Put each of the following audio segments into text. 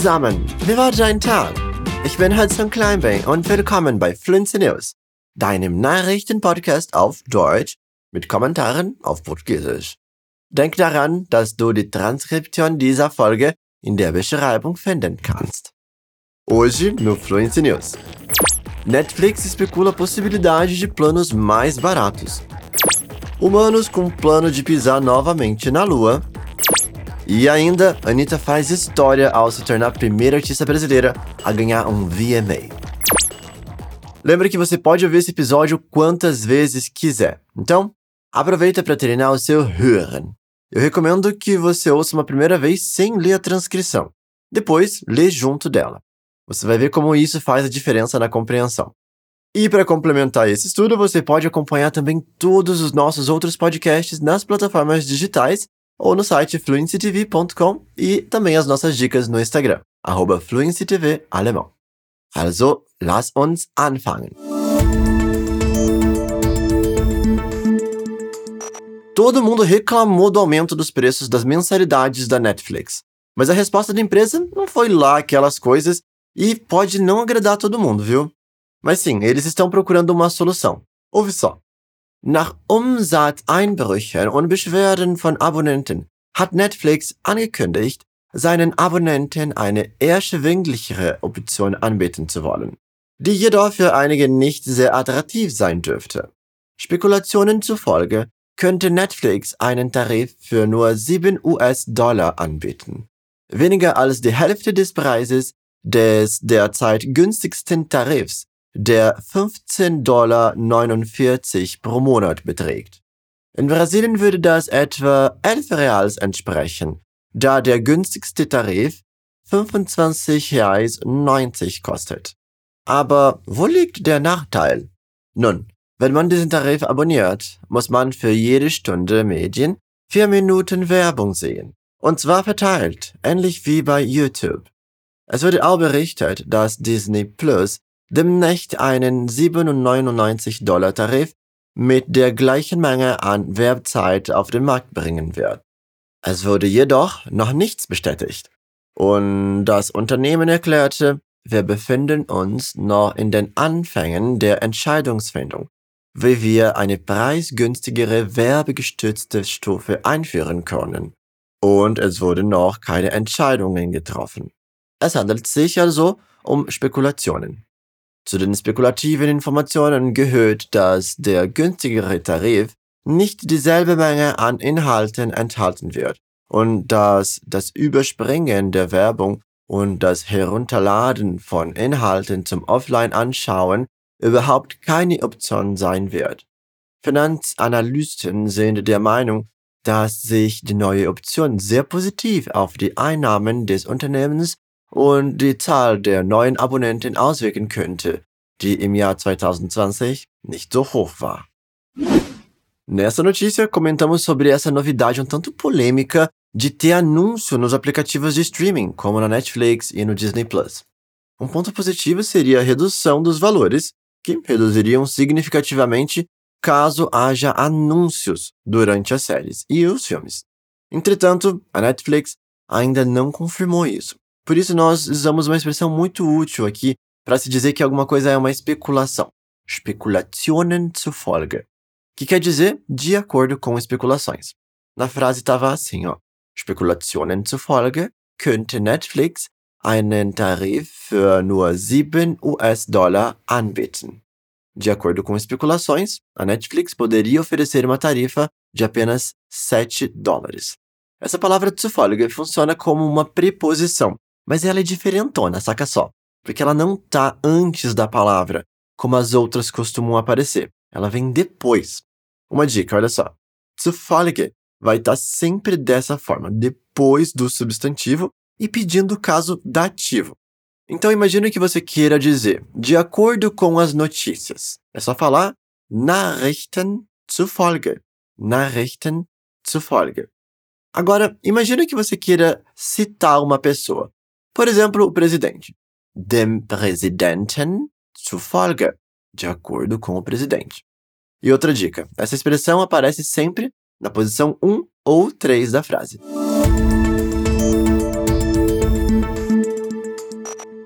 zusammen, wie war dein Tag? Ich bin Hudson Kleinbein und willkommen bei Fluency News, deinem Nachrichtenpodcast auf Deutsch mit Kommentaren auf Portugiesisch. Denk daran, dass du die Transkription dieser Folge in der Beschreibung finden kannst. Hoje no Fluency News. Netflix especula a possibilidade de planos mais baratos. Humanos com plano de pisar novamente na Lua. E ainda, Anitta faz história ao se tornar a primeira artista brasileira a ganhar um VMA. Lembre que você pode ouvir esse episódio quantas vezes quiser. Então, aproveita para treinar o seu Hören. Eu recomendo que você ouça uma primeira vez sem ler a transcrição. Depois, lê junto dela. Você vai ver como isso faz a diferença na compreensão. E para complementar esse estudo, você pode acompanhar também todos os nossos outros podcasts nas plataformas digitais ou no site fluencytv.com e também as nossas dicas no Instagram, arroba alemão. Also, lass uns anfangen. Todo mundo reclamou do aumento dos preços das mensalidades da Netflix, mas a resposta da empresa não foi lá aquelas coisas e pode não agradar todo mundo, viu? Mas sim, eles estão procurando uma solução. Ouve só. Nach Umsatzeinbrüchen und Beschwerden von Abonnenten hat Netflix angekündigt, seinen Abonnenten eine erschwinglichere Option anbieten zu wollen, die jedoch für einige nicht sehr attraktiv sein dürfte. Spekulationen zufolge könnte Netflix einen Tarif für nur 7 US-Dollar anbieten. Weniger als die Hälfte des Preises des derzeit günstigsten Tarifs, der 15,49 Dollar pro Monat beträgt. In Brasilien würde das etwa 11 Reals entsprechen, da der günstigste Tarif 25,90 Reais kostet. Aber wo liegt der Nachteil? Nun, wenn man diesen Tarif abonniert, muss man für jede Stunde Medien vier Minuten Werbung sehen. Und zwar verteilt, ähnlich wie bei YouTube. Es wurde auch berichtet, dass Disney Plus demnächst einen 7,99 Dollar Tarif mit der gleichen Menge an Werbzeit auf den Markt bringen wird. Es wurde jedoch noch nichts bestätigt. Und das Unternehmen erklärte, wir befinden uns noch in den Anfängen der Entscheidungsfindung, wie wir eine preisgünstigere werbegestützte Stufe einführen können. Und es wurden noch keine Entscheidungen getroffen. Es handelt sich also um Spekulationen. Zu den spekulativen Informationen gehört, dass der günstigere Tarif nicht dieselbe Menge an Inhalten enthalten wird und dass das Überspringen der Werbung und das Herunterladen von Inhalten zum Offline-Anschauen überhaupt keine Option sein wird. Finanzanalysten sind der Meinung, dass sich die neue Option sehr positiv auf die Einnahmen des Unternehmens und die Zahl der neuen Abonnenten auswirken könnte, die im Jahr 2020 nicht so hoch war. Nessa notícia, comentamos sobre essa novidade um tanto polêmica de ter anúncio nos aplicativos de streaming, como na Netflix e no Disney Plus. Um ponto positivo seria a redução dos valores, que reduziriam significativamente caso haja anúncios durante as séries e os filmes. Entretanto, a Netflix ainda não confirmou isso. Por isso, nós usamos uma expressão muito útil aqui para se dizer que alguma coisa é uma especulação. Spekulationen zufolge. Que quer dizer de acordo com especulações. Na frase estava assim, ó. Spekulationen zufolge könnte Netflix einen Tarif für nur 7 US-Dollar anbieten. De acordo com especulações, a Netflix poderia oferecer uma tarifa de apenas 7 dólares. Essa palavra zufolge funciona como uma preposição mas ela é diferentona, saca só. Porque ela não tá antes da palavra, como as outras costumam aparecer. Ela vem depois. Uma dica, olha só. Zufolge vai estar tá sempre dessa forma, depois do substantivo e pedindo o caso dativo. Então imagine que você queira dizer, de acordo com as notícias. É só falar Nachrichten zufolge. Nachrichten zufolge. Agora, imagine que você queira citar uma pessoa. Por exemplo, o presidente. Dem Präsidenten zufolge. De acordo com o presidente. E outra dica: essa expressão aparece sempre na posição 1 ou 3 da frase.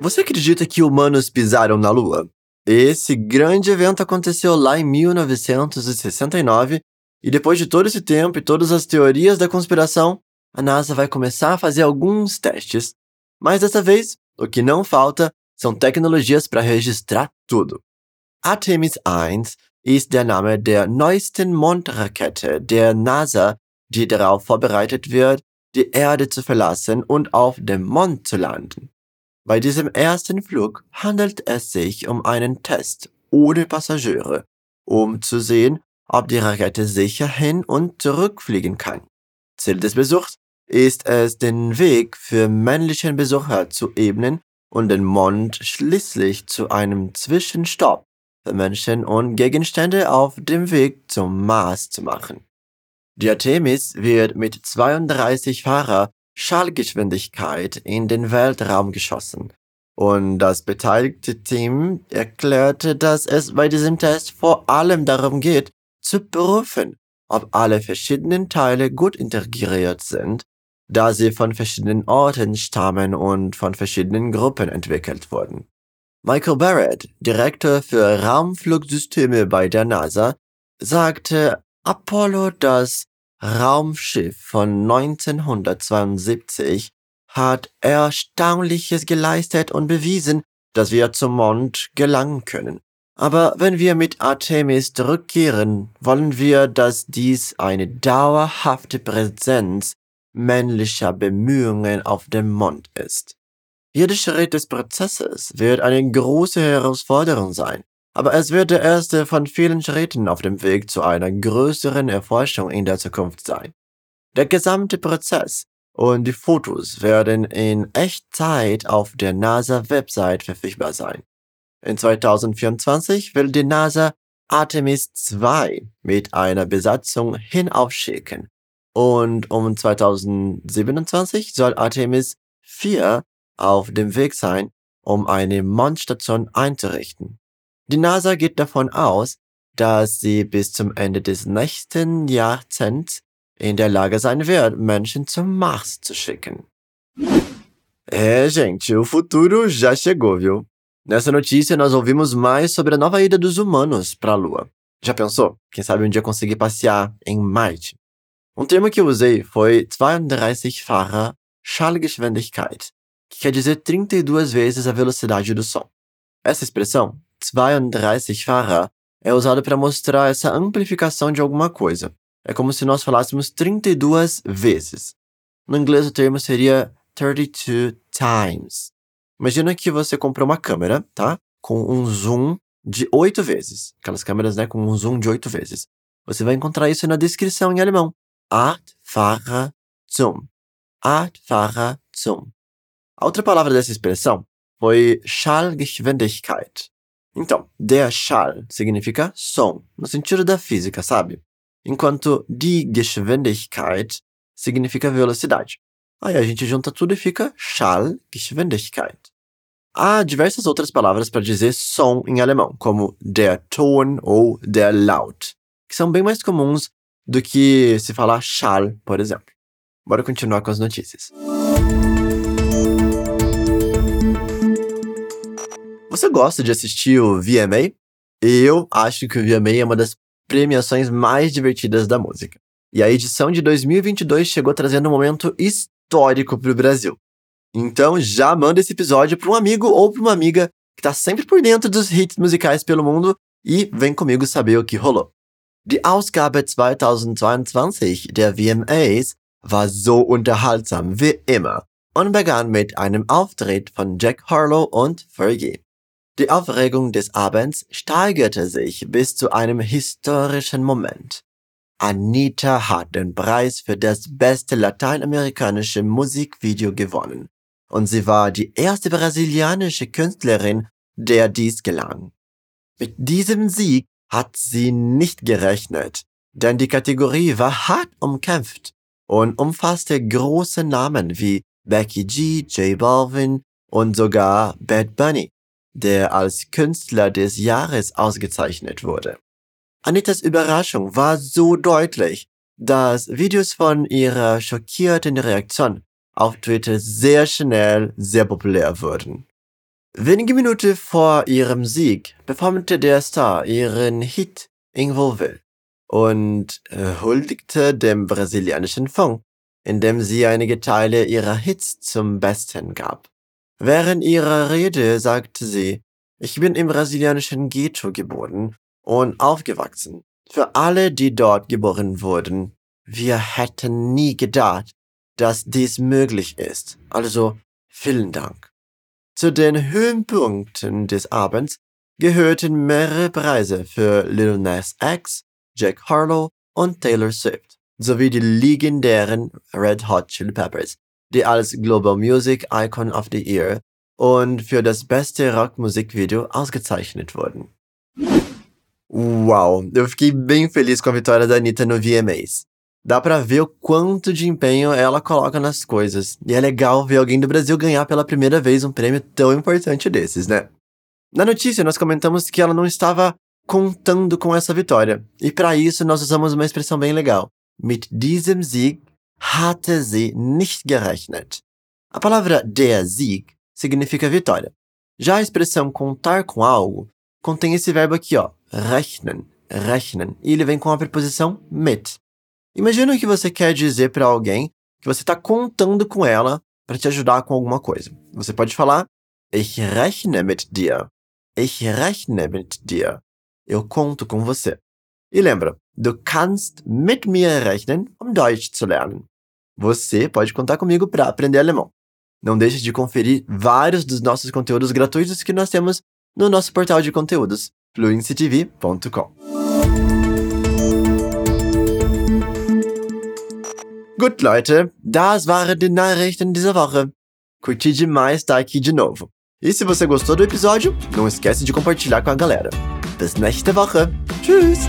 Você acredita que humanos pisaram na Lua? Esse grande evento aconteceu lá em 1969 e depois de todo esse tempo e todas as teorias da conspiração, a NASA vai começar a fazer alguns testes. Mas dessa vez, o que não falta são tecnologias para registrar tudo. Artemis 1 ist der Name der neuesten Mondrakete der NASA, die darauf vorbereitet wird, die Erde zu verlassen und auf dem Mond zu landen. Bei diesem ersten Flug handelt es sich um einen Test ohne Passagiere, um zu sehen, ob die Rakete sicher hin und zurückfliegen kann. Ziel des Besuchs ist es, den Weg für männlichen Besucher zu ebnen und den Mond schließlich zu einem Zwischenstopp für Menschen und Gegenstände auf dem Weg zum Mars zu machen. Die Artemis wird mit 32 Fahrer Schallgeschwindigkeit in den Weltraum geschossen. Und das beteiligte Team erklärte, dass es bei diesem Test vor allem darum geht, zu prüfen, ob alle verschiedenen Teile gut integriert sind, da sie von verschiedenen Orten stammen und von verschiedenen Gruppen entwickelt wurden. Michael Barrett, Direktor für Raumflugsysteme bei der NASA, sagte, Apollo, das Raumschiff von 1972, hat Erstaunliches geleistet und bewiesen, dass wir zum Mond gelangen können. Aber wenn wir mit Artemis zurückkehren, wollen wir, dass dies eine dauerhafte Präsenz männlicher Bemühungen auf dem Mond ist. Jeder Schritt des Prozesses wird eine große Herausforderung sein, aber es wird der erste von vielen Schritten auf dem Weg zu einer größeren Erforschung in der Zukunft sein. Der gesamte Prozess und die Fotos werden in Echtzeit auf der NASA-Website verfügbar sein. In 2024 will die NASA Artemis 2 mit einer Besatzung hinaufschicken und um 2027 soll Artemis 4 auf dem Weg sein, um eine Mondstation einzurichten. Die NASA geht davon aus, dass sie bis zum Ende des nächsten Jahrzehnts in der Lage sein wird, Menschen zum Mars zu schicken. É, gente, o futuro já chegou, viu? Nessa notícia, nós ouvimos mais sobre a nova ida dos humanos para a Lua. Já pensou? Quem sabe um dia conseguir passear em Marte? Um termo que eu usei foi 32-fache Schallgeschwindigkeit, que quer dizer 32 vezes a velocidade do som. Essa expressão, 32-fache, é usada para mostrar essa amplificação de alguma coisa. É como se nós falássemos 32 vezes. No inglês, o termo seria 32 times. Imagina que você comprou uma câmera, tá? Com um zoom de 8 vezes. Aquelas câmeras, né? Com um zoom de 8 vezes. Você vai encontrar isso na descrição em alemão. Achtfacher zum. Achtfacher zum. A outra palavra dessa expressão foi Schallgeschwindigkeit. Então, der Schall significa som, no sentido da física, sabe? enquanto die Geschwindigkeit significa velocidade. Aí a gente junta tudo e fica Schallgeschwindigkeit. Há diversas outras palavras para dizer som em alemão, como der Ton ou der Laut, que são bem mais comuns do que se falar Schall, por exemplo. Bora continuar com as notícias. Você gosta de assistir o VMA? Eu acho que o VMA é uma das premiações mais divertidas da música. E a edição de 2022 chegou trazendo um momento histórico para o Brasil. Então já manda esse episódio para um amigo ou para uma amiga que está sempre por dentro dos hits musicais pelo mundo e vem comigo saber o que rolou. Die Ausgabe 2022 der VMAs war so unterhaltsam wie immer und begann mit einem Auftritt von Jack Harlow und Fergie. Die Aufregung des Abends steigerte sich bis zu einem historischen Moment. Anita hat den Preis für das beste lateinamerikanische Musikvideo gewonnen und sie war die erste brasilianische Künstlerin, der dies gelang. Mit diesem Sieg hat sie nicht gerechnet, denn die Kategorie war hart umkämpft und umfasste große Namen wie Becky G, J Balvin und sogar Bad Bunny der als Künstler des Jahres ausgezeichnet wurde. Anitas Überraschung war so deutlich, dass Videos von ihrer schockierten Reaktion auf Twitter sehr schnell sehr populär wurden. Wenige Minuten vor ihrem Sieg performte der Star ihren Hit Envolve und huldigte dem brasilianischen Funk, indem sie einige Teile ihrer Hits zum Besten gab. Während ihrer Rede sagte sie, ich bin im brasilianischen Ghetto geboren und aufgewachsen. Für alle, die dort geboren wurden, wir hätten nie gedacht, dass dies möglich ist. Also vielen Dank. Zu den Höhenpunkten des Abends gehörten mehrere Preise für Lil Nas X, Jack Harlow und Taylor Swift, sowie die legendären Red Hot Chili Peppers, die als Global Music Icon of the Year und für das beste Rockmusikvideo ausgezeichnet wurden. Uau, eu fiquei bem feliz com a vitória da Anitta no VMAs. Dá pra ver o quanto de empenho ela coloca nas coisas. E é legal ver alguém do Brasil ganhar pela primeira vez um prêmio tão importante desses, né? Na notícia, nós comentamos que ela não estava contando com essa vitória. E para isso, nós usamos uma expressão bem legal. Mit diesem Sieg hatte sie nicht gerechnet. A palavra der Sieg significa vitória. Já a expressão contar com algo contém esse verbo aqui, ó, rechnen, rechnen, e ele vem com a preposição mit. Imagina que você quer dizer para alguém que você está contando com ela para te ajudar com alguma coisa. Você pode falar Ich rechne mit dir. Ich rechne mit dir. Eu conto com você. E lembra, du kannst mit mir rechnen, um Deutsch zu lernen. Você pode contar comigo para aprender alemão. Não deixe de conferir vários dos nossos conteúdos gratuitos que nós temos no nosso portal de conteúdos, fluencytv.com. Gut, Leute, das waren die Nachrichten dieser Woche. Curti demais estar aqui de novo. E se você gostou do episódio, não esquece de compartilhar com a galera. Bis nächste Woche. Tschüss!